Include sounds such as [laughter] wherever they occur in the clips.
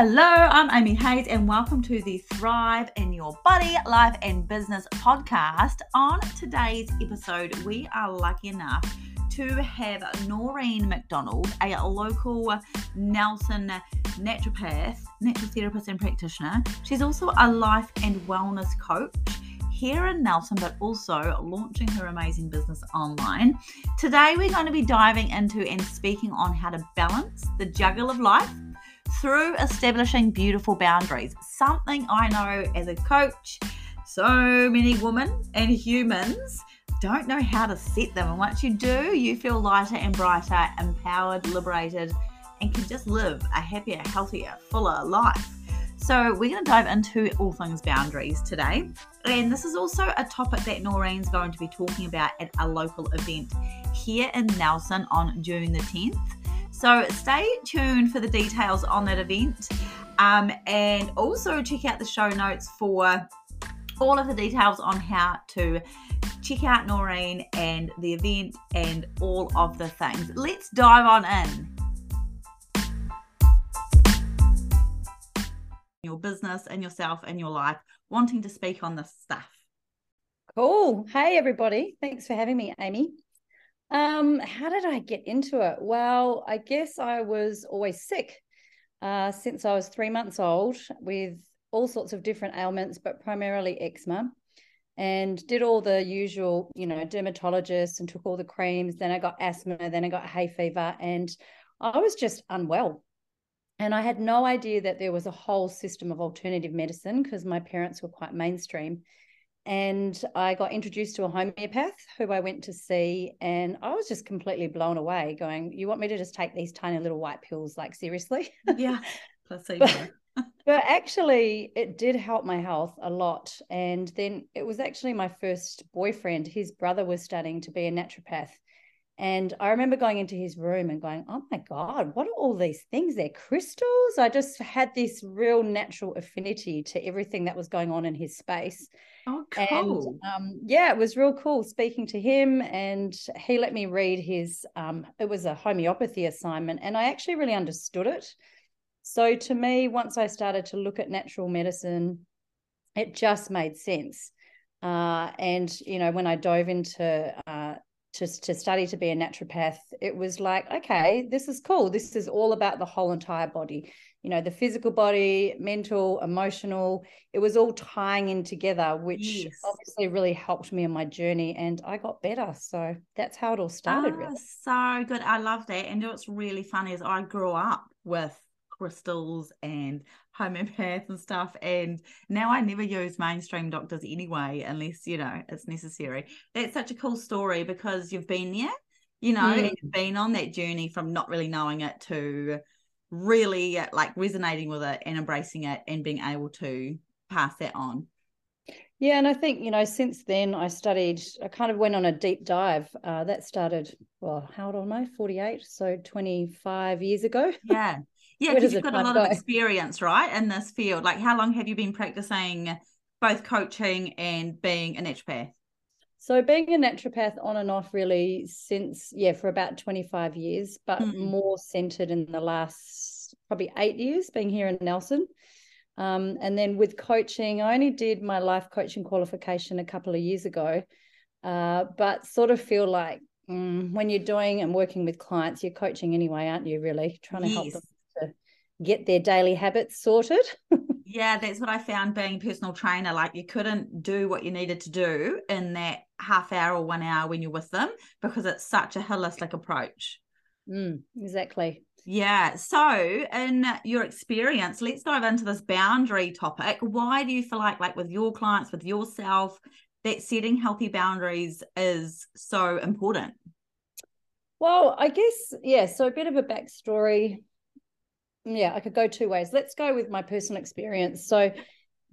Hello, I'm Aimee Hayes, and welcome to the Thrive in Your Body, Life, and Business podcast. On today's episode, we are lucky enough to have Noreen McDonald, a local Nelson naturopath, natural therapist, and practitioner. She's also a life and wellness coach here in Nelson, but also launching her amazing business online. Today, we're going to be diving into and speaking on how to balance the juggle of life through establishing beautiful boundaries. Something I know as a coach, so many women and humans don't know how to set them. And once you do, you feel lighter and brighter, empowered, liberated, and can just live a happier, healthier, fuller life. So, we're going to dive into all things boundaries today. And this is also a topic that Noreen's going to be talking about at a local event here in Nelson on June the 10th. So, stay tuned for the details on that event. Um, and also check out the show notes for all of the details on how to check out Noreen and the event and all of the things. Let's dive on in. your business and yourself and your life wanting to speak on this stuff. Cool. Hey, everybody. Thanks for having me, Aimee. Um, how did I get into it? Well, I guess I was always sick uh, since I was three months old with all sorts of different ailments, but primarily eczema. And did all the usual, you know, dermatologists and took all the creams. Then I got asthma, then I got hay fever, and I was just unwell. And I had no idea that there was a whole system of alternative medicine because my parents were quite mainstream. And I got introduced to a homeopath who I went to see, and I was just completely blown away. Going, you want me to just take these tiny little white pills? Like seriously? Yeah, [laughs] placebo. but, but actually, it did help my health a lot. And then it was actually my first boyfriend. His brother was studying to be a naturopath, and I remember going into his room and going, Oh my God, what are all these things? They're crystals. I just had this real natural affinity to everything that was going on in his space. Oh, cool. And um, yeah, it was real cool speaking to him. And he let me read his, um, it was a homeopathy assignment, and I actually really understood it. So to me, once I started to look at natural medicine, it just made sense. Uh, and you know, when I dove into uh, to, to study to be a naturopath, it was like, okay, this is cool. This is all about the whole entire body, you know, the physical body, mental, emotional. It was all tying in together, which yes. obviously really helped me on my journey and I got better. So that's how it all started. Oh, really. Ah, so good. I love that. And what's really funny is I grew up with crystals and homeopath and stuff. And now I never use mainstream doctors anyway, unless, you know, it's necessary. That's such a cool story because you've been there, you know, mm. and you've been on that journey from not really knowing it to really like resonating with it and embracing it and being able to pass that on. Yeah, and I think, you know, since then I studied, I kind of went on a deep dive. Uh, that started, well, how old am I? 48, so 25 years ago. Yeah. Yeah, because you've got a lot go? of experience, right, in this field. Like, how long have you been practicing both coaching and being a naturopath? So, being a naturopath on and off really since, yeah, for about 25 years, but mm. more centered in the last probably eight years being here in Nelson. Um, and then with coaching, I only did my life coaching qualification a couple of years ago, uh, but sort of feel like mm, when you're doing and working with clients, you're coaching anyway, aren't you? Really trying to yes. help them get their daily habits sorted. [laughs] yeah, that's what I found being a personal trainer. Like you couldn't do what you needed to do in that half hour or one hour when you're with them because it's such a holistic approach. Mm, exactly. Yeah. So, in your experience, let's dive into this boundary topic. Why do you feel like, like with your clients, with yourself, that setting healthy boundaries is so important? Well, I guess, yeah. So, a bit of a backstory yeah, I could go two ways. Let's go with my personal experience. So,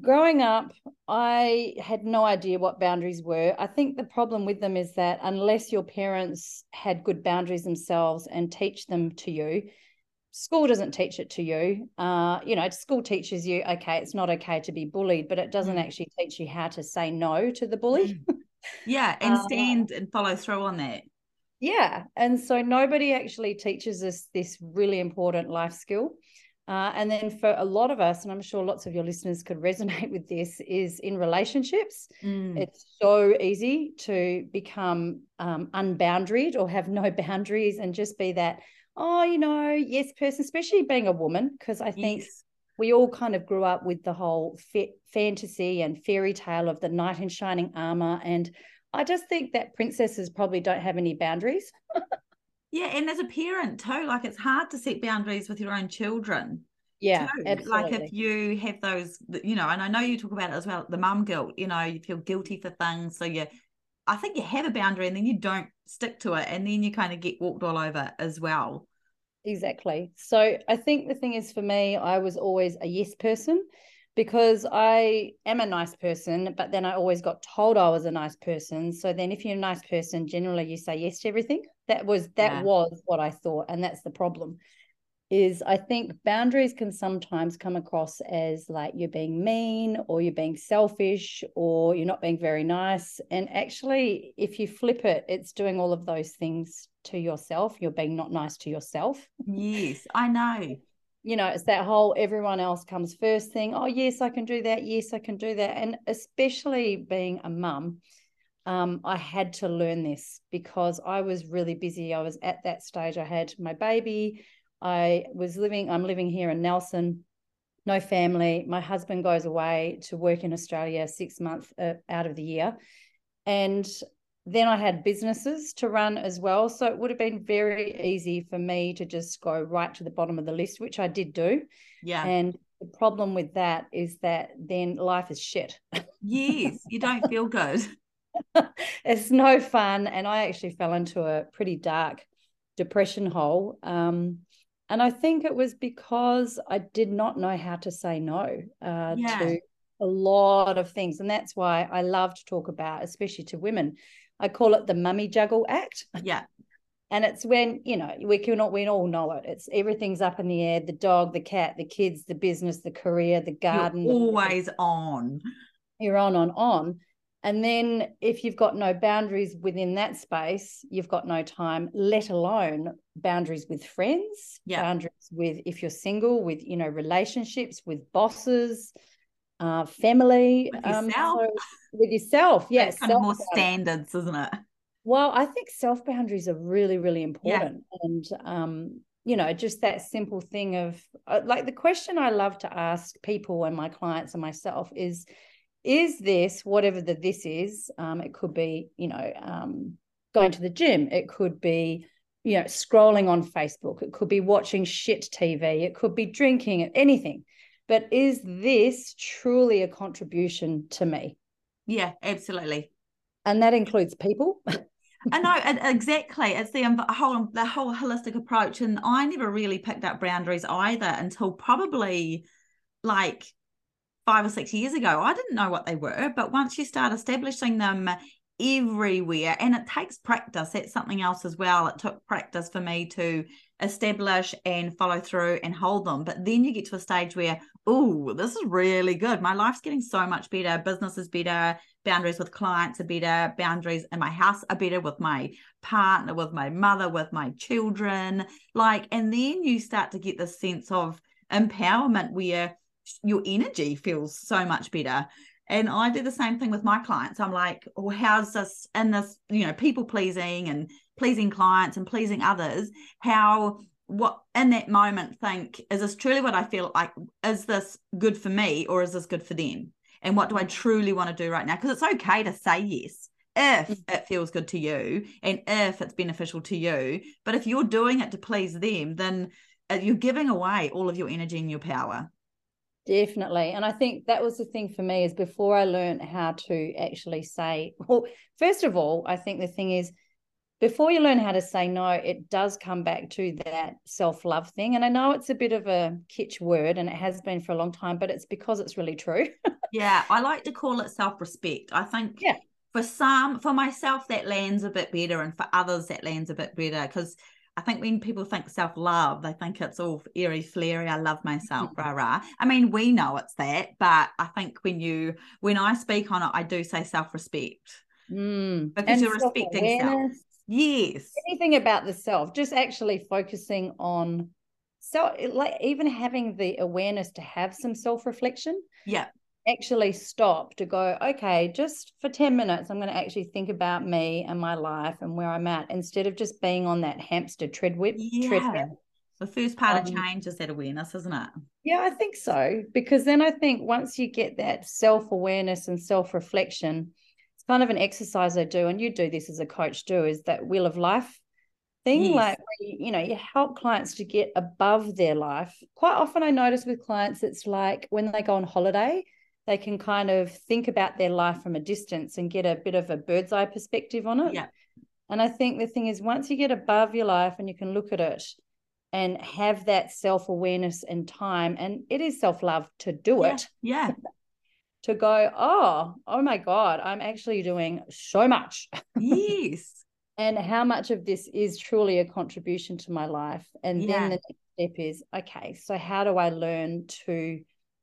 growing up, I had no idea what boundaries were. I think the problem with them is that unless your parents had good boundaries themselves and teach them to you, school doesn't teach it to you. Uh, you know, school teaches you, okay, it's not okay to be bullied, but it doesn't mm. actually teach you how to say no to the bully. Mm. Yeah, [laughs] and uh, stand uh, and follow through on that. Yeah. And so nobody actually teaches us this really important life skill. Uh, and then for a lot of us, and I'm sure lots of your listeners could [laughs] resonate with this, is in relationships. Mm. It's so easy to become um, unboundaried or have no [laughs] boundaries and just be that, oh, you know, yes person, especially being a woman, because I think Yes. we all kind of grew up with the whole fa- fantasy and fairy tale of the knight in shining armor. And I just think that princesses probably don't have any boundaries. [laughs] Yeah, and as a parent too, like it's hard to set boundaries with your own children. Yeah, absolutely. Like if you have those, you know, and I know you talk about it as well, the mum guilt, you know, you feel guilty for things. So you, I think you have a boundary and then you don't stick to it. And then you kind of get walked all over as well. Exactly. So I think the thing is for me, I was always a yes person because I am a nice person, but then I always got told I was a nice person. So then if you're a nice person, generally you say yes to everything. That was that Yeah. was what I thought. And that's the problem. Is I think boundaries can sometimes come across as like you're being mean or you're being selfish or you're not being very nice. And actually, if you flip it, it's doing all of those things to yourself. You're being not nice to yourself Yes, I know. You know, it's that whole everyone else comes first thing. Oh, yes, I can do that. Yes, I can do that. And especially being a mum, um, I had to learn this because I was really busy. I was at that stage. I had my baby. I was living, I'm living here in Nelson, no family. My husband goes away to work in Australia six months uh, out of the year. And then I had businesses to run as well. So it would have been very easy for me to just go right to the bottom of the list, which I did do. Yeah. And the problem with that is that then life is shit. yes, you don't [laughs] feel good. it's no fun. And I actually fell into a pretty dark depression hole. Um, and I think it was because I did not know how to say no uh, Yeah. to a lot of things. And that's why I love to talk about, especially to women. I call it the mummy juggle act. Yeah. [laughs] And it's when, you know, we can all, we all know it. It's everything's up in the air the dog, the cat, the kids, the business, the career, the garden. You're the- always on. you're on, on, on. And then if you've got no boundaries within that space, you've got no time, let alone boundaries with friends, Yeah. boundaries with if you're single, with you know, relationships, with bosses, uh, family, With um, yourself. so with yourself. [laughs] Yes. It's kind of more standards, isn't it? Well, I think self boundaries are really, really important. And, um, you know, just that simple thing of uh, like the question I love to ask people and my clients and myself is, is this whatever the this is? Um, it could be, you know, um, going to the gym. It could be, you know, scrolling on Facebook. It could be watching shit TV. It could be drinking, anything. But is this truly a contribution to me? Yeah, absolutely. And that includes people. I know exactly. It's the whole the whole holistic approach, and I never really picked up boundaries either until probably like five or six years ago. I didn't know what they were, but once you start establishing them everywhere, and it takes practice. That's something else as well. It took practice for me to establish and follow through and hold them. But then you get to a stage where, oh, this is really good. My life's getting so much better. Business is better. Boundaries with clients are better. Boundaries in my house are better with my partner, with my mother, with my children. Like, and then you start to get this sense of empowerment where your energy feels so much better. And I do the same thing with my clients. I'm like, oh, how's this in this, you know, people pleasing and pleasing clients and pleasing others? How, what in that moment think, is this truly what I feel like? Is this good for me or is this good for them? And what do I truly want to do right now? Because it's okay to say yes if it feels good to you and if it's beneficial to you. But if you're doing it to please them, then uh, you're giving away all of your energy and your power. Definitely. And I think that was the thing for me is before I learned how to actually say, [laughs] well, first of all, I think the thing is before you learn how to say no, it does come back to that self love thing. And I know it's a bit of a kitsch word and it has been for a long time, but it's because it's really true. [laughs] Yeah, I like to call it self respect. I think Yeah. for some, for myself, that lands a bit better, and for others, that lands a bit better because I think when people think self love, they think it's all airy flairy. I love myself, Mm-hmm. rah rah. I mean, we know it's that, but I think when you when I speak on it, I do say self respect. Mm. Because And you're respecting self. Yes, Anything about the self, just actually focusing on so like even having the awareness to have some self-reflection yeah actually stop to go okay just for 10 minutes i'm going to actually think about me and my life and where i'm at instead of just being on that hamster treadmill yeah. the first part um, of change is that awareness, isn't it? Yeah, I think so. Because then I think once you get that self awareness and self reflection, it's kind of an exercise I do, and you do this as a coach too, is that wheel of life thing. Yes. Like, you know, you help clients to get above their life. Quite often, I notice with clients, it's like when they go on holiday, they can kind of think about their life from a distance and get a bit of a bird's eye perspective on it. Yeah. And I think the thing is, once you get above your life and you can look at it, and have that self awareness and time. And it is self love to do yeah, it. Yeah. [laughs] to go, oh, oh my God, I'm actually doing so much. Yes. [laughs] and how much of this is truly a contribution to my life. And yeah. then the next step is, okay, so how do I learn to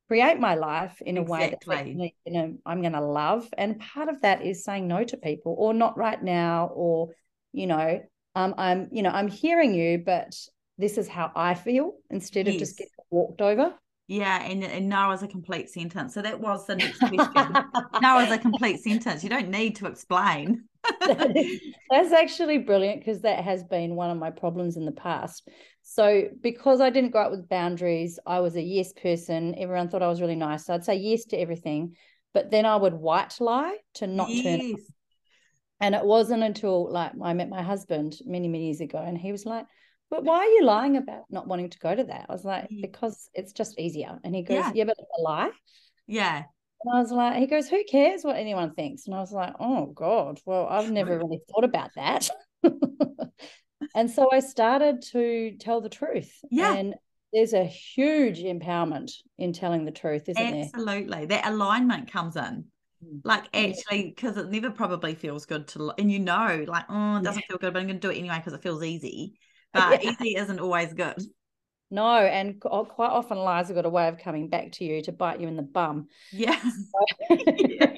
create my life in a exactly. way that you know, I'm going to love? And part of that is saying no to people or not right now, or, you know, um, I'm, you know, I'm hearing you, but this is how I feel instead yes. of just getting walked over. Yeah, and, and no is a complete sentence. So that was the next question. [laughs] no is a complete sentence. You don't need to explain. [laughs] That's actually brilliant because that has been one of my problems in the past. So because I didn't grow up with boundaries, I was a yes person. Everyone thought I was really nice. So I'd say yes to everything, but then I would white lie to not yes. turn up. And it wasn't until like I met my husband many, many years ago, and he was like, but why are you lying about not wanting to go to that? I was like, because it's just easier. And he goes, yeah, yeah but it's a lie. Yeah. And I was like, he goes, who cares what anyone thinks? And I was like, oh God, well, I've never really thought about that. [laughs] and so I started to tell the truth. Yeah. And there's a huge empowerment in telling the truth, isn't Absolutely. there? Absolutely. That alignment comes in. Mm. Like actually, because it never probably feels good to, and you know, like, oh, it doesn't yeah. feel good, but I'm going to do it anyway because it feels easy. [laughs] but yeah. easy isn't always good. No, and quite often lies have got a way of coming back to you to bite you in the bum. Yeah. [laughs] yeah.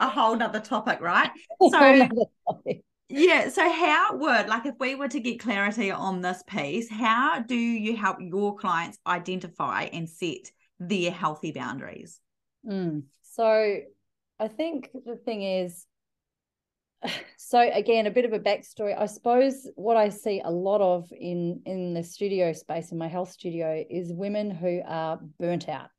A whole nother topic, right? [laughs] So yeah. So how would like if we were to get clarity on this piece, how do you help your clients identify and set their healthy boundaries? Mm. So I think the thing is [sighs] so again a bit of a backstory i suppose what i see a lot of in in the studio space in my health studio is women who are burnt out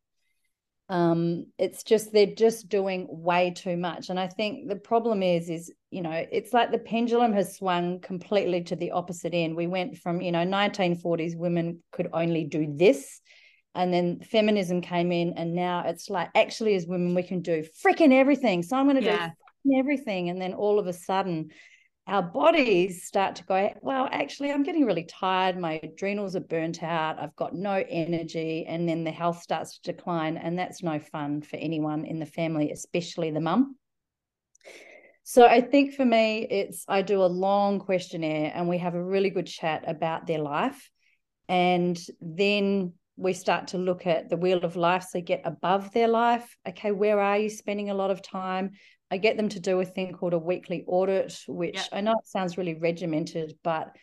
um it's just they're just doing way too much and i think the problem is is you know it's like the pendulum has swung completely to the opposite end we went from you know 1940s women could only do this and then feminism came in and now it's like actually as women we can do freaking everything so i'm going to yeah. do everything. And then all of a sudden, our bodies start to go, well, actually, I'm getting really tired. My adrenals are burnt out. I've got no energy. And then the health starts to decline. And that's no fun for anyone in the family, especially the mum. So I think for me, it's I do a long questionnaire and we have a really good chat about their life. And then we start to look at the wheel of life. So get above their life. Okay, where are you spending a lot of time? I get them to do a thing called a weekly audit, which. I know it sounds really regimented, but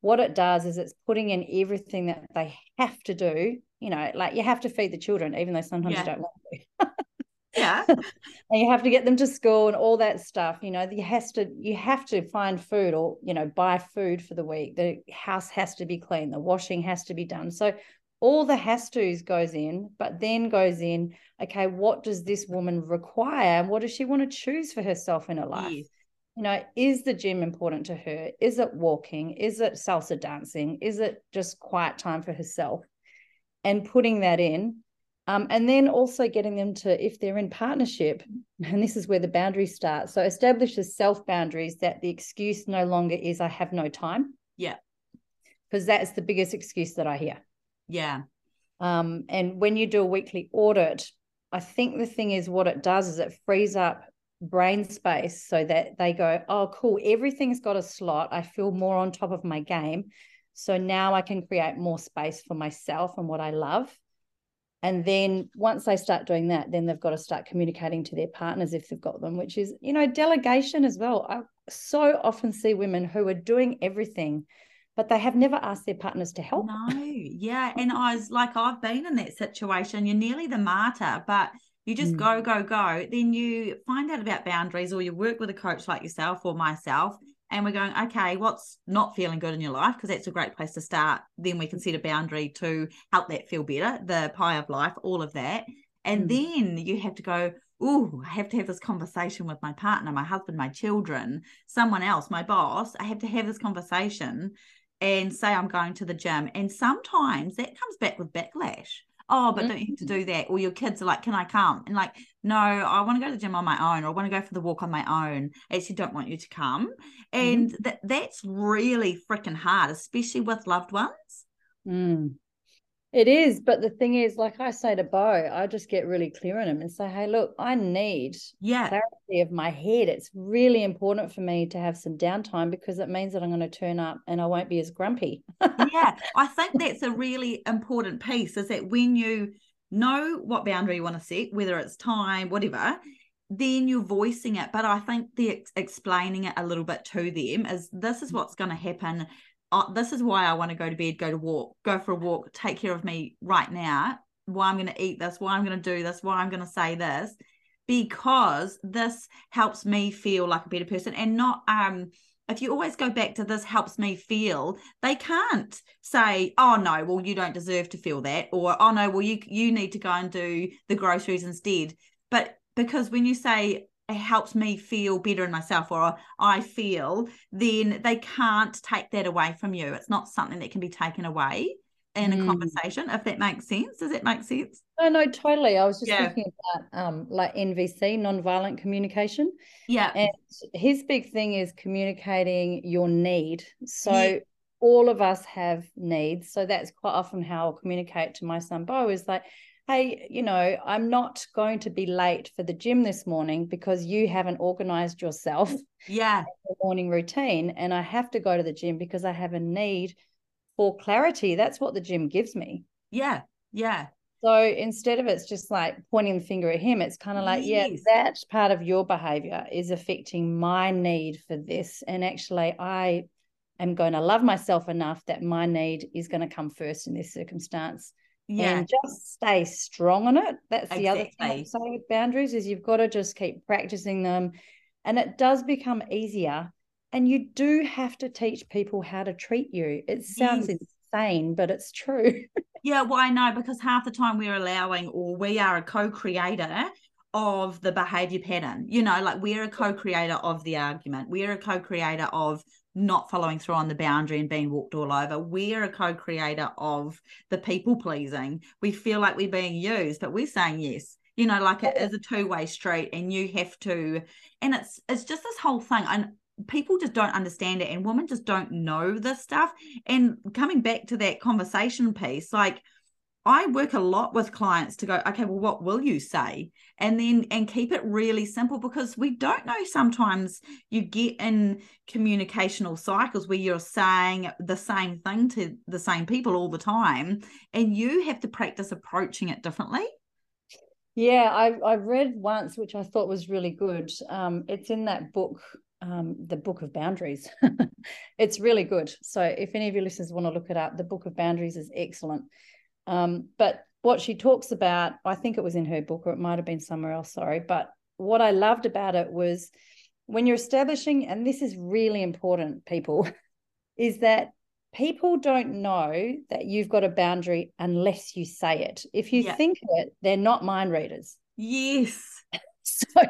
what it does is it's putting in everything that they have to do. You know, like you have to feed the children, even though sometimes yeah. you don't want to. yeah. [laughs] and you have to get them to school and all that stuff. You know, you has to you have to find food or, you know, buy food for the week. The house has to be clean, the washing has to be done. So all the has to's goes in, but then goes in, okay, what does this woman require? and What does she want to choose for herself in her life? Yes. You know, is the gym important to her? Is it walking? Is it salsa dancing? Is it just quiet time for herself? And putting that in. Um, and then also getting them to, if they're in partnership, [laughs] and this is where the boundaries start. So establishes self boundaries that the excuse no longer is, I have no time. Yeah. Because that's the biggest excuse that I hear. Yeah. Um, and when you do a weekly audit, I think the thing is what it does is it frees up brain space so that they go, oh, cool, everything's got a slot. I feel more on top of my game. So now I can create more space for myself and what I love. And then once they start doing that, then they've got to start communicating to their partners if they've got them, which is, you know, delegation as well. I so often see women who are doing everything but they have never asked their partners to help. No, [laughs] yeah. And I was like, I've been in that situation. You're nearly the martyr, but you just mm. go, go, go. Then you find out about boundaries or you work with a coach like yourself or myself. And we're going, okay, what's not feeling good in your life? Because that's a great place to start. Then we can set a boundary to help that feel better, the pie of life, all of that. And mm. then you have to go, oh, I have to have this conversation with my partner, my husband, my children, someone else, my boss. I have to have this conversation and say I'm going to the gym. And sometimes that comes back with backlash. Oh, but mm-hmm. don't you have to do that? Or your kids are like, Can I come? And like, no, I want to go to the gym on my own, or I want to go for the walk on my own. I actually don't want you to come. And mm-hmm. that that's really freaking hard, especially with loved ones. Mm. It is, but the thing is, like I say to Bo, I just get really clear on him and say, "Hey, look, I need yeah clarity of my head. It's really important for me to have some downtime because it means that I'm going to turn up and I won't be as grumpy." yeah, [laughs] I think that's a really important piece. Is that when you know what boundary you want to set, whether it's time, whatever, then you're voicing it. But I think the ex- explaining it a little bit to them is this is mm. what's going to happen uh, this is why I want to go to bed, go to walk, go for a walk, take care of me right now. Why I'm going to eat this, why I'm going to do this, why I'm going to say this, because this helps me feel like a better person and not um if you always go back to this helps me feel they can't say oh no well you don't deserve to feel that or oh no well you you need to go and do the groceries instead but because when you say helps me feel better in myself or I feel, then they can't take that away from you. It's not something that can be taken away in mm. a conversation, if that makes sense. Does that make sense? No, no, totally. I was just yeah. thinking about um like NVC, nonviolent communication. Yeah. And his big thing is communicating your need. So yeah. all of us have needs. So that's quite often how I'll communicate to my son Bo is like, hey, you know, I'm not going to be late for the gym this morning because you haven't organized yourself. Mm, yeah. [laughs] morning routine. And I have to go to the gym because I have a need for clarity. That's what the gym gives me. Yeah. Yeah. So instead of it's just like pointing the finger at him, it's kind of like, yes. yeah, that part of your behavior is affecting my need for this. And actually, I am going to love myself enough that my need is going to come first in this circumstance yeah. and just stay strong on it. That's the other thing I say with boundaries is you've got to just keep practicing them and it does become easier and you do have to teach people how to treat you. It sounds yes. insane but it's true. [laughs] Yeah well i know because half the time we're allowing or we are a co-creator of the behavior pattern you know like we're a co-creator of the argument we're a co-creator of not following through on the boundary and being walked all over. We're a co creator of the people pleasing. We feel like we're being used, but we're saying yes. You know, like it is a two way street, and you have to, and it's it's just this whole thing. And people just don't understand it, and women just don't know this stuff. And coming back to that conversation piece, like I work a lot with clients to go, okay, well, what will you say? And then and keep it really simple because we don't know sometimes you get in communicational cycles where you're saying the same thing to the same people all the time and you have to practice approaching it differently. Yeah, I I read once, which I thought was really good. Um, it's in that book, um, the Book of Boundaries. [laughs] it's really good. So if any of your listeners want to look it up, the Book of Boundaries is excellent um, but what she talks about, I think it was in her book or it might have been somewhere else, sorry. But what I loved about it was when you're establishing, and this is really important, people, [laughs] is that people don't know that you've got a boundary unless you say it. If you yeah. think it, they're not mind readers. Yes. [laughs] so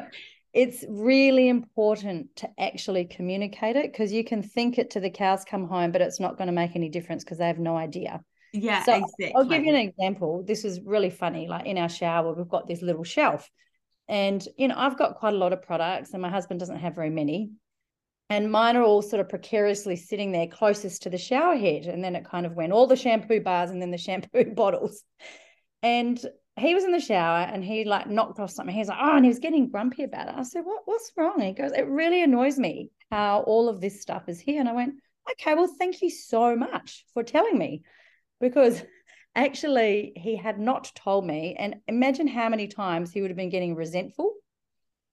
it's really important to actually communicate it because you can think it to the cows come home, but it's not going to make any difference because they have no idea. Yeah, so exactly. I'll give you an example. This is really funny. Like in our shower, we've got this little shelf. And, you know, I've got quite a lot of products, and my husband doesn't have very many. And mine are all sort of precariously sitting there closest to the shower head. And then it kind of went all the shampoo bars and then the [laughs] shampoo bottles. And he was in the shower and he like knocked off something. He's like, oh, and he was getting grumpy about it. I said, what, what's wrong? he goes, it really annoys me how all of this stuff is here. And I went, okay, well, thank you so much for telling me because actually he had not told me. And imagine how many times he would have been getting resentful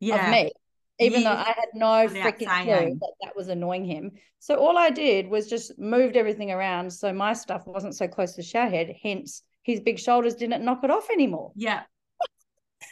yeah. of me even Yes. though I had no freaking clue that that was annoying him. So all I did was just moved everything around so my stuff wasn't so close to shower head. Hence, his big shoulders didn't knock it off anymore. Yeah. [laughs]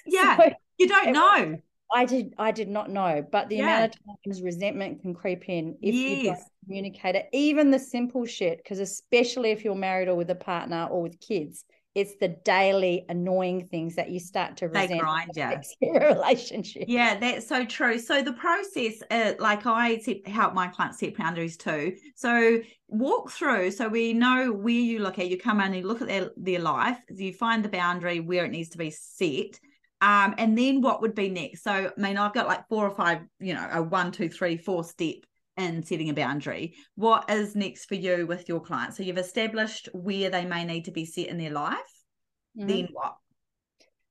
Yeah. So you don't know. I did. I did not know, but the Yeah. amount of times resentment can creep in if you don't communicate it. Even the simple shit, because especially if you're married or with a partner or with kids, it's the daily annoying things that you start to They resent. grind you. [laughs] Your relationship. Yeah, that's so true. So the process, uh, like I set, help my clients set boundaries too. So walk through. So we know where you look at. You come in and you look at their their life. You find the boundary where it needs to be set. Um, and then what would be next? So I mean, I've got like four or five, you know, a one, two, three, four step in setting a boundary. What is next for you with your clients? So you've established where they may need to be set in their life. Mhm. Then what?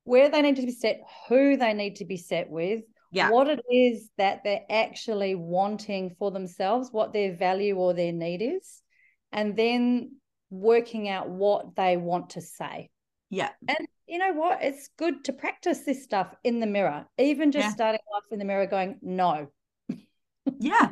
Where they need to be set, who they need to be set with, Yeah. what it is that they're actually wanting for themselves, what their value or their need is, and then working out what they want to say. Yeah. And you know what? It's good to practice this stuff in the mirror, even just Yeah. starting off in the mirror going, no, [laughs] Yeah.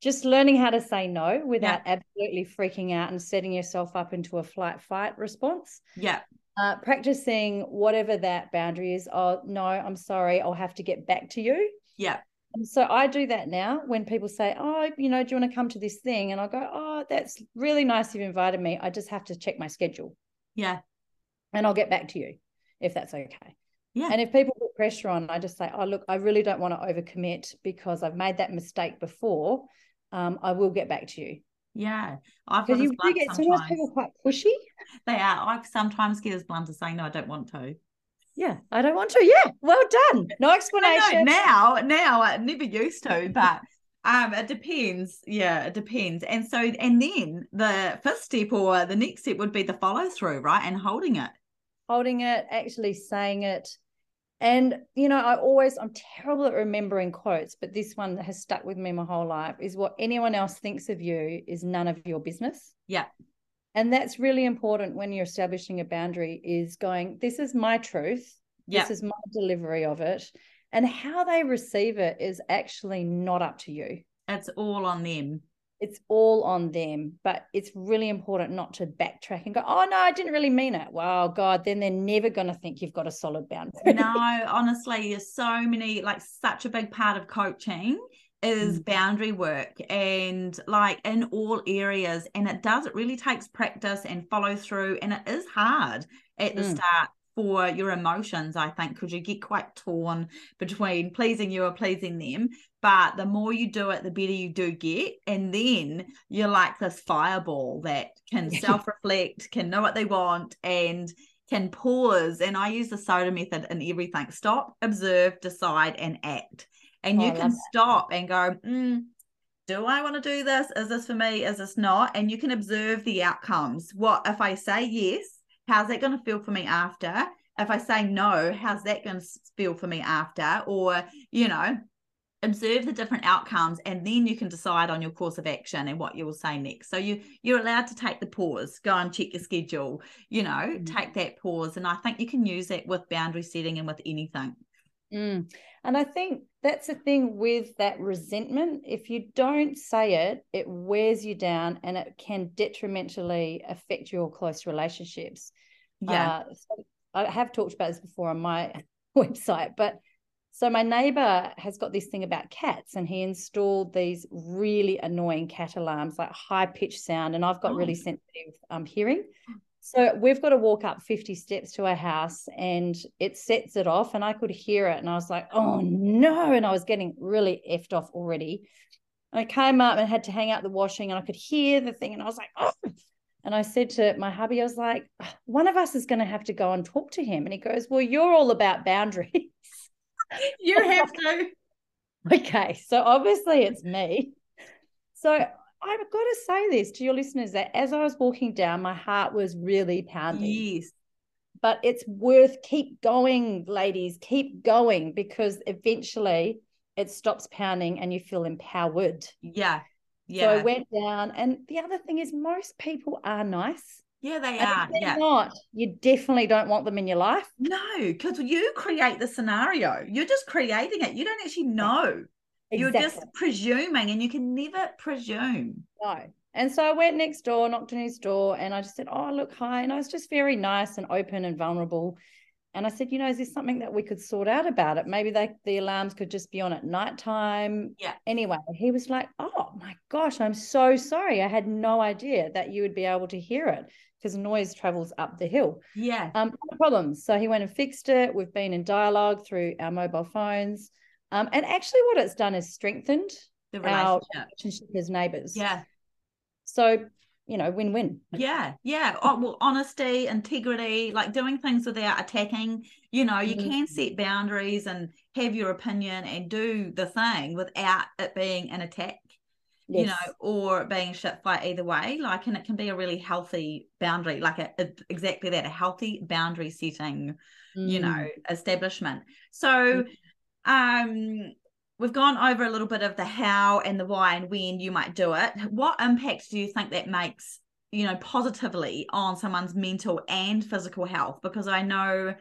just learning how to say no without absolutely freaking out and setting yourself up into a flight fight response. Yeah. Uh, practicing whatever that boundary is. Oh, no, I'm sorry. I'll have to get back to you. Yeah. And so I do that now when people say, Oh, you know, do you want to come to this thing? And I go, Oh, that's really nice you've invited me. I just have to check my schedule Yeah. And I'll get back to you if that's okay. Yeah. And if people put pressure on, I just say, Oh, look, I really don't want to overcommit because I've made that mistake before. Um, I will get back to you. Yeah, I've got Because you do get sometimes sometimes. people quite pushy. They are. I sometimes get as blunt as saying no, I don't want to. Yeah, I don't want to. Yeah, well done. [laughs] No explanation. now, now I never used to, but um, it depends. Yeah, it depends. And so, and then the first step or the next step would be the follow through, right, and holding it. Holding it, actually saying it. And, you know, I always, I'm terrible at remembering quotes, but this one has stuck with me my whole life is what anyone else thinks of you is none of your business. Yeah. And that's really important when you're establishing a boundary is going, this is my truth. Yeah, This is my delivery of it. And how they receive it is actually not up to you. it's all on them. It's all on them, but it's really important not to backtrack and go, oh, no, I didn't really mean it. Wow, God, then they're never going to think you've got a solid boundary. No, honestly, there's so many, like, such a big part of coaching is Mm. boundary work and like in all areas. And it does, it really takes practice and follow through. And it is hard at the Mm. start for your emotions, I think, because you get quite torn between pleasing you or pleasing them. But the more you do it, the better you do get. And then you're like this fireball that can [laughs] self reflect, can know what they want, and can pause. And I use the soda method in everything stop, observe, decide, and act. And Oh, you can stop and go, mm, do I want to do this? Is this for me? Is this not? And you can observe the outcomes. What if I say yes? How's that going to feel for me after? If I say no, how's that going to feel for me after? Or, you know, observe the different outcomes and then you can decide on your course of action and what you will say next so you you're allowed to take the pause go and check your schedule you know Mhm. take that pause and i think you can use that with boundary setting and with anything Mm. And I think that's the thing with that resentment. If you don't say it, it wears you down and it can detrimentally affect your close relationships. yeah Uh, so I have talked about this before on my [laughs] website, but so my neighbor has got this thing about cats and he installed these really annoying cat alarms, like high pitched sound. And I've got really Oh. sensitive um, hearing. So we've got to walk up 50 steps to our house and it sets it off. And I could hear it. And I was like, oh no. And I was getting really effed off already. I came up and had to hang out the washing and I could hear the thing. And I was like, oh. And I said to my hubby, I was like, one of us is going to have to go and talk to him. And he goes, well, you're all about boundaries. you have to [laughs] okay. So obviously it's me. So I've got to say this to your listeners that as I was walking down, my heart was really pounding. yes But it's worth keep going, ladies, keep going because eventually it stops pounding and you feel empowered. yeah Yeah. So I went down, and the other thing is, most people are nice. Yeah, they And are. if they're Yeah. not, you definitely don't want them in your life. No, because you create the scenario. You're just creating it. You don't actually know. You're just presuming, and you can never presume. No. And so I went next door, knocked on his door, and I just said, Oh, look, hi. And I was just very nice and open and vulnerable. And I said, You know, is there something that we could sort out about it? Maybe they, the alarms could just be on at nighttime. Yeah. Anyway, he was like, Oh my gosh, I'm so sorry. I had no idea that you would be able to hear it because noise travels up the hill. Yeah. Um, no problems. So he went and fixed it. We've been in dialogue through our mobile phones. Um, and actually, what it's done is strengthened The our relationship. relationship as neighbors. Yeah. So, you know, win win. Yeah. Yeah. Oh, well, honesty, integrity, like doing things without attacking. You know, you Mhm. can set boundaries and have your opinion and do the thing without it being an attack. you know, or being shit fight either way. Like, and it can be a really healthy boundary, like a, a- exactly that, a healthy boundary setting, you Mm. know, establishment. So, um, we've gone over a little bit of the how and the why and when you might do it. What impact do you think that makes, you know, positively on someone's mental and physical health? Because I know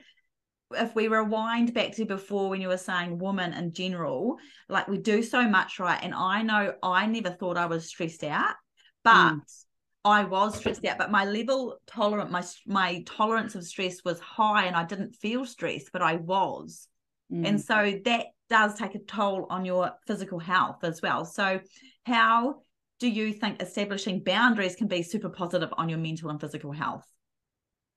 if we rewind back to before when you were saying women in general, like we do so much, right? And I know I never thought I was stressed out, but Mm. I was stressed out. But my level tolerant, my my tolerance of stress was high, and I didn't feel stressed, but I was. And Mm. so that does take a toll on your physical health as well. So, how do you think establishing boundaries can be super positive on your mental and physical health?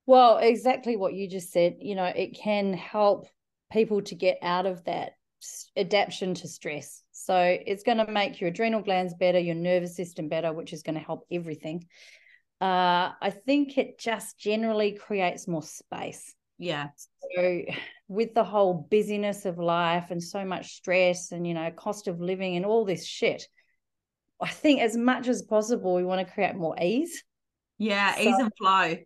Well, exactly what you just said. You know, it can help people to get out of that adaptation to stress. So it's going to make your adrenal glands better, your nervous system better, which is going to help everything. Uh, I think it just generally creates more space. Yeah, So, with the whole busyness of life and so much stress and, you know, cost of living and all this shit, I think as much as possible, we want to create more ease. yeah, So- ease and flow.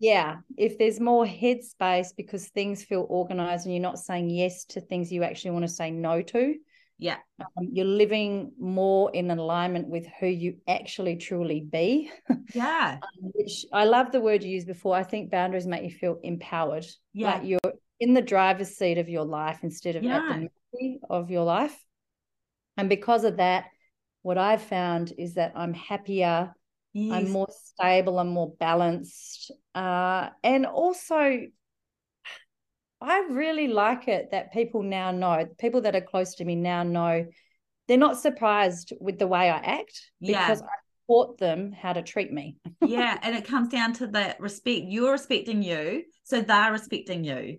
Yeah. If there's more headspace because things feel organized and you're not saying yes to things you actually want to say no to, Yeah, um, you're living more in alignment with who you actually truly be. yeah, [laughs] Which I love the word you used before. I think boundaries make you feel empowered. yeah, Like you're in the driver's seat of your life instead of at the mercy of your life. And because of that, what I've found is that I'm happier, yes. I'm more stable, I'm more balanced. Uh, and also, I really like it that people now know, people that are close to me now know they're not surprised with the way I act Yeah. because I taught them how to treat me. [laughs] yeah, and it comes down to that respect. You're respecting you, so they're respecting you.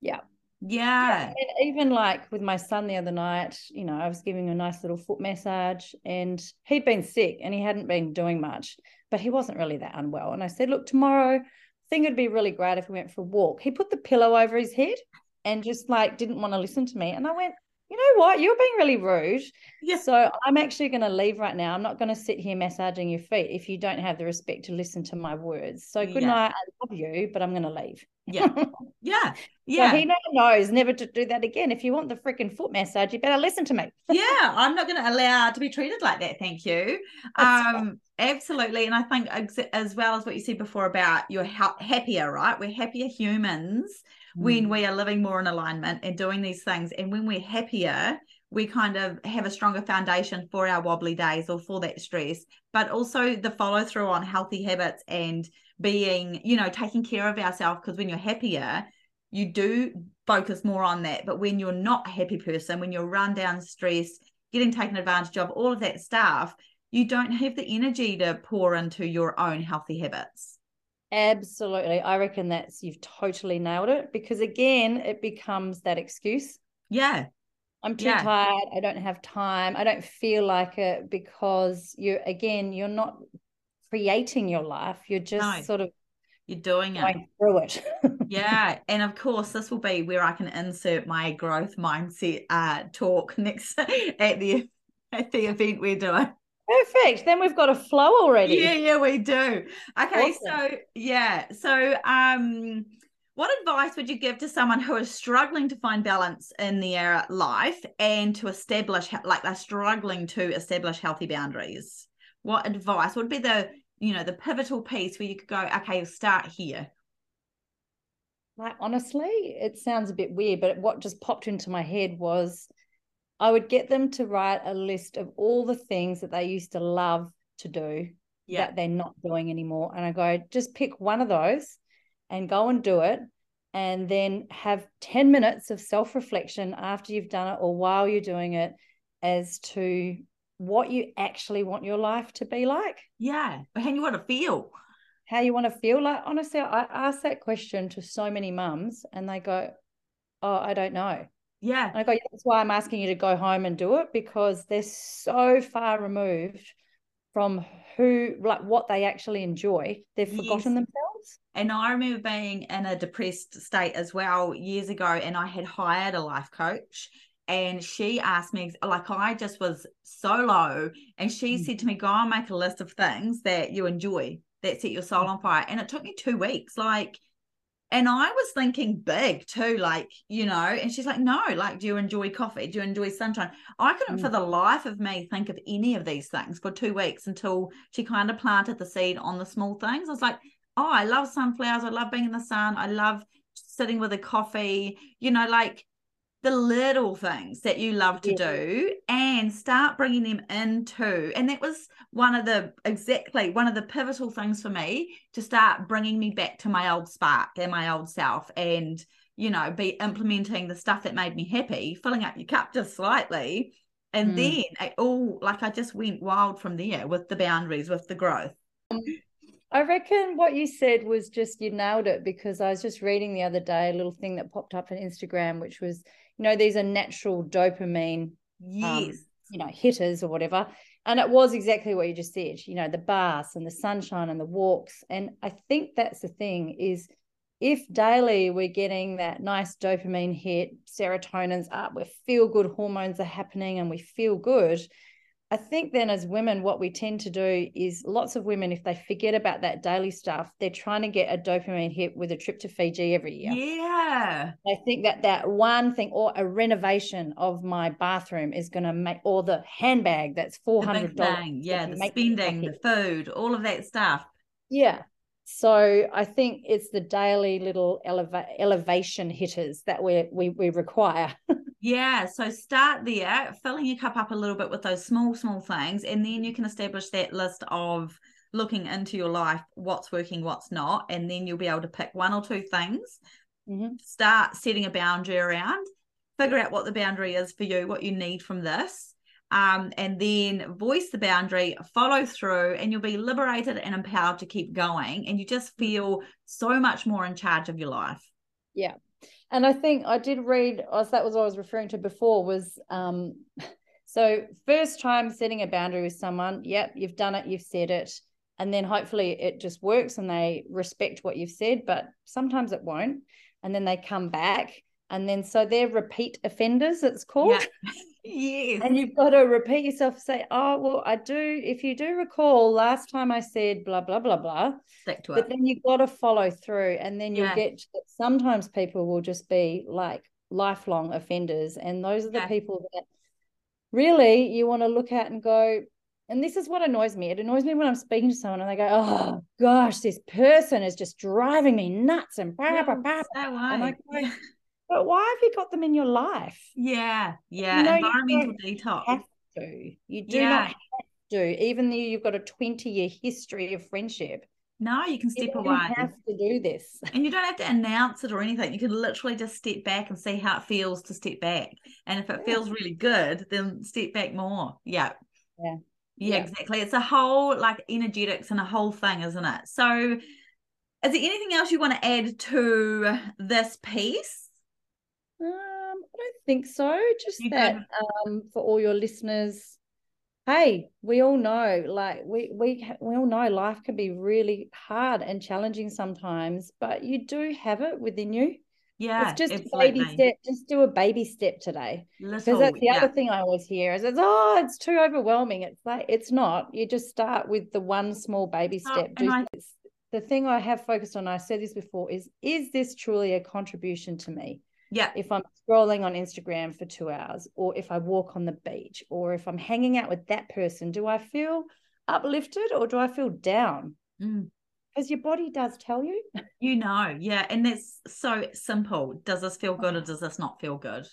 Yeah. Yeah, And even like with my son the other night, you know, I was giving him a nice little foot massage and he'd been sick and he hadn't been doing much, but he wasn't really that unwell. And I said, Look, tomorrow, think it'd be really great if we went for a walk. He put the pillow over his head and just like didn't want to listen to me. And I went, You know what? You're being really rude. yeah, So I'm actually going to leave right now. I'm not going to sit here massaging your feet if you don't have the respect to listen to my words. So good Yeah. night. I love you, but I'm going to leave. yeah, [laughs] yeah, So yeah. he now knows never to do that again. If you want the freaking foot massage, you better listen to me. [laughs] yeah i'm not going to allow to be treated like that thank you That's right. um absolutely and i think as well as what you said before about you're ha- happier right we're happier humans. When mm. we are living more in alignment and doing these things. And when we're happier we kind of have a stronger foundation for our wobbly days or for that stress but also the follow through on healthy habits and being you know taking care of ourselves. Because when you're happier you do focus more on that. But when you're not a happy person when you're run down stress getting taken advantage of all of that stuff you don't have the energy to pour into your own healthy habits Absolutely. I reckon that's you've totally nailed it because again, it becomes that excuse. yeah I'm too Yeah. tired. I don't have time. I don't feel like it because you're again, you're not creating your life. You're just No. sort of you're doing it through it. [laughs] yeah and of course this will be where i can insert my growth mindset uh talk [laughs] next at the at the event we're doing Perfect. Then we've got a flow already. yeah yeah we do okay Awesome. so yeah so um what advice would you give to someone who is struggling to find balance in their life and to establish like they're struggling to establish healthy boundaries what advice would be the you know, the pivotal piece where you could go, okay, start here? Like honestly, it sounds a bit weird, but what just popped into my head was I would get them to write a list of all the things that they used to love to do yeah. that they're not doing anymore. And I go, just pick one of those and go and do it. And then have 10 minutes of self reflection after you've done it or while you're doing it as to what you actually want your life to be like. Yeah. And you want to feel how you want to feel like honestly i ask that question to so many mums and they go oh i don't know yeah and i go that's why i'm asking you to go home and do it because they're so far removed from who like what they actually enjoy they've yes. forgotten themselves and i remember being in a depressed state as well years ago and i had hired a life coach and she asked me like i just was so low and she mm. said to me go and make a list of things that you enjoy that set your soul on fire. And it took me two weeks. Like, and I was thinking big too, like, you know, and she's like, no, like, do you enjoy coffee? Do you enjoy sunshine? I couldn't mm. for the life of me think of any of these things for two weeks until she kind of planted the seed on the small things. I was like, oh, I love sunflowers. I love being in the sun. I love sitting with a coffee, you know, like the little things that you love to yeah. do and start bringing them into and that was one of the exactly one of the pivotal things for me to start bringing me back to my old spark and my old self and you know be implementing the stuff that made me happy filling up your cup just slightly and mm. then it all like i just went wild from there with the boundaries with the growth I reckon what you said was just you nailed it because I was just reading the other day a little thing that popped up on Instagram, which was you know these are natural dopamine um, yes. um, you know hitters or whatever. And it was exactly what you just said you know the baths and the sunshine and the walks. And i think that's the thing is if daily we're getting that nice dopamine hit serotonin's up we feel good hormones are happening and we feel good I think then as women, what we tend to do is lots of women, if they forget about that daily stuff, they're trying to get a dopamine hit with a trip to Fiji every year. Yeah. I think that that one thing or a renovation of my bathroom is going to make, or the handbag that's $400. Yeah. The spending, the food, all of that stuff. Yeah. So I think it's the daily little eleva- elevation hitters that we we we require. [laughs] Yeah. So start there, filling your cup up a little bit with those small, small things. And then you can establish that list of looking into your life, what's working, what's not. And then you'll be able to pick one or two things, mm-hmm. start setting a boundary around, figure out what the boundary is for you, what you need from this. Um, and then voice the boundary, follow through, and you'll be liberated and empowered to keep going. And you just feel so much more in charge of your life. Yeah, and I think I did read, as that was what I was referring to before, was um, [laughs] so first time setting a boundary with someone, yep, you've done it, you've said it. And then hopefully it just works and they respect what you've said, but sometimes it won't. And then they come back and then so they're repeat offenders it's called yeah. [laughs] yes and you've got to repeat yourself say oh well i do if you do recall last time i said blah blah blah blah Stick to but it. then you've got to follow through and then you'll yeah. get sometimes people will just be like lifelong offenders and those are the yeah. people that really you want to look at and go and this is what annoys me. It annoys me when I'm speaking to someone and they go, "Oh gosh, this person is just driving me nuts," and blah, blah, blah, blah. and I go, but why have you got them in your life? Yeah, yeah. You know, Environmental detox. Have to. You do yeah. not have to, even though you've got a 20 year history of friendship. No, you can step away. you away. have to do this. And you don't have to announce it or anything. You can literally just step back and see how it feels to step back. And if it yeah. feels really good, then step back more. Yeah. Yeah. Yeah, yeah, exactly. It's a whole like energetics and a whole thing, isn't it? So, is there anything else you want to add to this piece? Um, I don't think so. Just you that um, for all your listeners, hey, we all know, like we we we all know, life can be really hard and challenging sometimes, but you do have it within you. Yeah, it's just absolutely. a baby step. Just do a baby step today, because that's the yeah. other thing I always hear is it's oh, it's too overwhelming. It's like it's not. You just start with the one small baby oh, step. Oh, I- the thing I have focused on, I said this before, is is this truly a contribution to me? Yeah. If I'm scrolling on Instagram for two hours, or if I walk on the beach, or if I'm hanging out with that person, do I feel uplifted or do I feel down? Mm. Because your body does tell you. [laughs] You know, yeah. And that's so simple. Does this feel good or does this not feel good?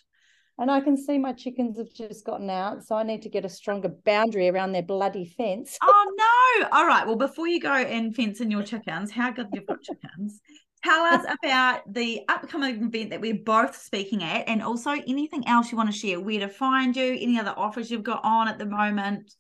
And I can see my chickens have just gotten out. So I need to get a stronger boundary around their bloody fence. Oh, [laughs] no. All right. Well, before you go and fence in your chickens, how good you've got chickens. Tell us about the upcoming event that we're both speaking at and also anything else you want to share, where to find you, any other offers you've got on at the moment.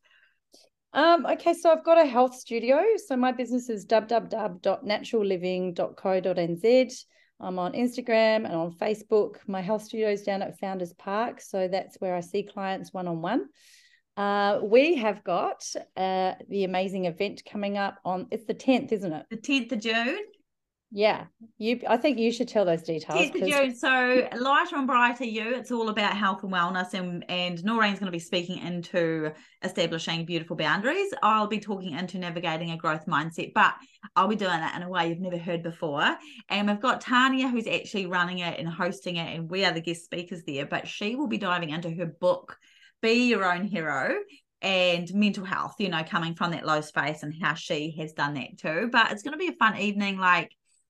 Um, okay, so I've got a health studio. So my business is www.naturalliving.co.nz. I'm on Instagram and on Facebook. My health studio is down at Founders Park. So that's where I see clients one on one. we have got uh, the amazing event coming up on it's the 10th, isn't it? The 10th of June. Yeah, you. I think you should tell those details. Yeah, so lighter and brighter you. It's all about health and wellness, and and Noreen's going to be speaking into establishing beautiful boundaries. I'll be talking into navigating a growth mindset, but I'll be doing it in a way you've never heard before. And we've got Tanya, who's actually running it and hosting it, and we are the guest speakers there. But she will be diving into her book, "Be Your Own Hero," and mental health. You know, coming from that low space and how she has done that too. But it's going to be a fun evening, like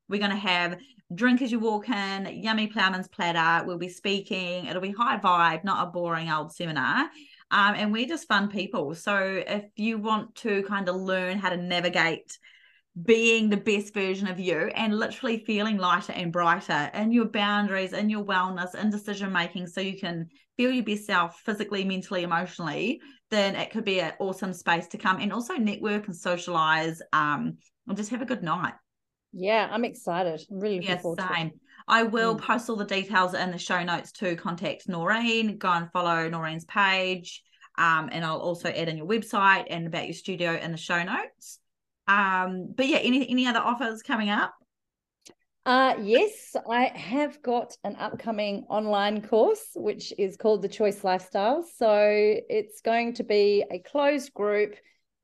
we're going to have drink as you walk in, yummy ploughman's platter. We'll be speaking. It'll be high vibe, not a boring old seminar. Um, and we're just fun people. So if you want to kind of learn how to navigate being the best version of you and literally feeling lighter and brighter in your boundaries, in your wellness, in decision making, so you can feel your best self physically, mentally, emotionally, then it could be an awesome space to come and also network and socialize um, and just have a good night. Yeah, I'm excited. I'm really looking yes, forward same. to it. I will Mm. post all the details in the show notes to contact Noreen. Go and follow Noreen's page. Um, and I'll also add in your website and about your studio in the show notes. Um, but yeah, any any other offers coming up? Uh, yes, I have got an upcoming online course, which is called The Choice Lifestyle. So it's going to be a closed group,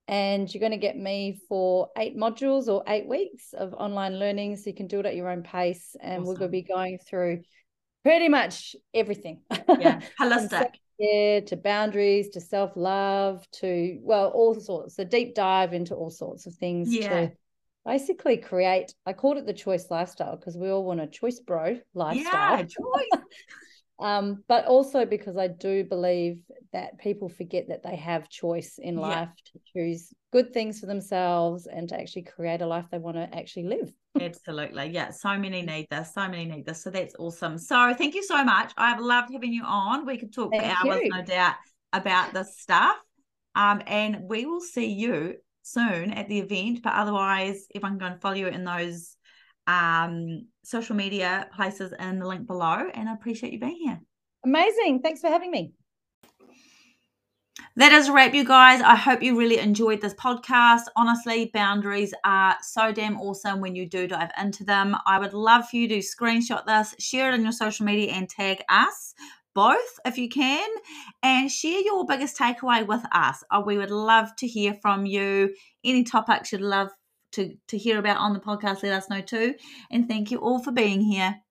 and you're going to get me for eight modules or eight weeks of online learning. So you can do it at your own pace. And we're going to be going through pretty much everything. Yeah, [laughs] holistic. self-care to boundaries to self-love to, well, all sorts, a deep dive into all sorts of things Yeah. to basically create i called it the choice lifestyle because we all want a choice bro lifestyle Yeah, choice. [laughs] um but also because i do believe that people forget that they have choice in Yeah. life to choose good things for themselves and to actually create a life they want to actually live Absolutely. Yeah. So many need this. So many need this. So that's awesome. So thank you so much. I've loved having you on. We could talk Thank for hours, you. no doubt, about this stuff. Um, and we will see you soon at the event. But otherwise, everyone can go and follow you in those um social media places in the link below. And I appreciate you being here. amazing thanks for having me That is a wrap, you guys. I hope you really enjoyed this podcast. Honestly, boundaries are so damn awesome when you do dive into them. I would love for you to screenshot this, share it on your social media, and tag us both if you can, and share your biggest takeaway with us. Uh, We would love to hear from you. Any topics you'd love to, to hear about on the podcast, let us know too. And thank you all for being here.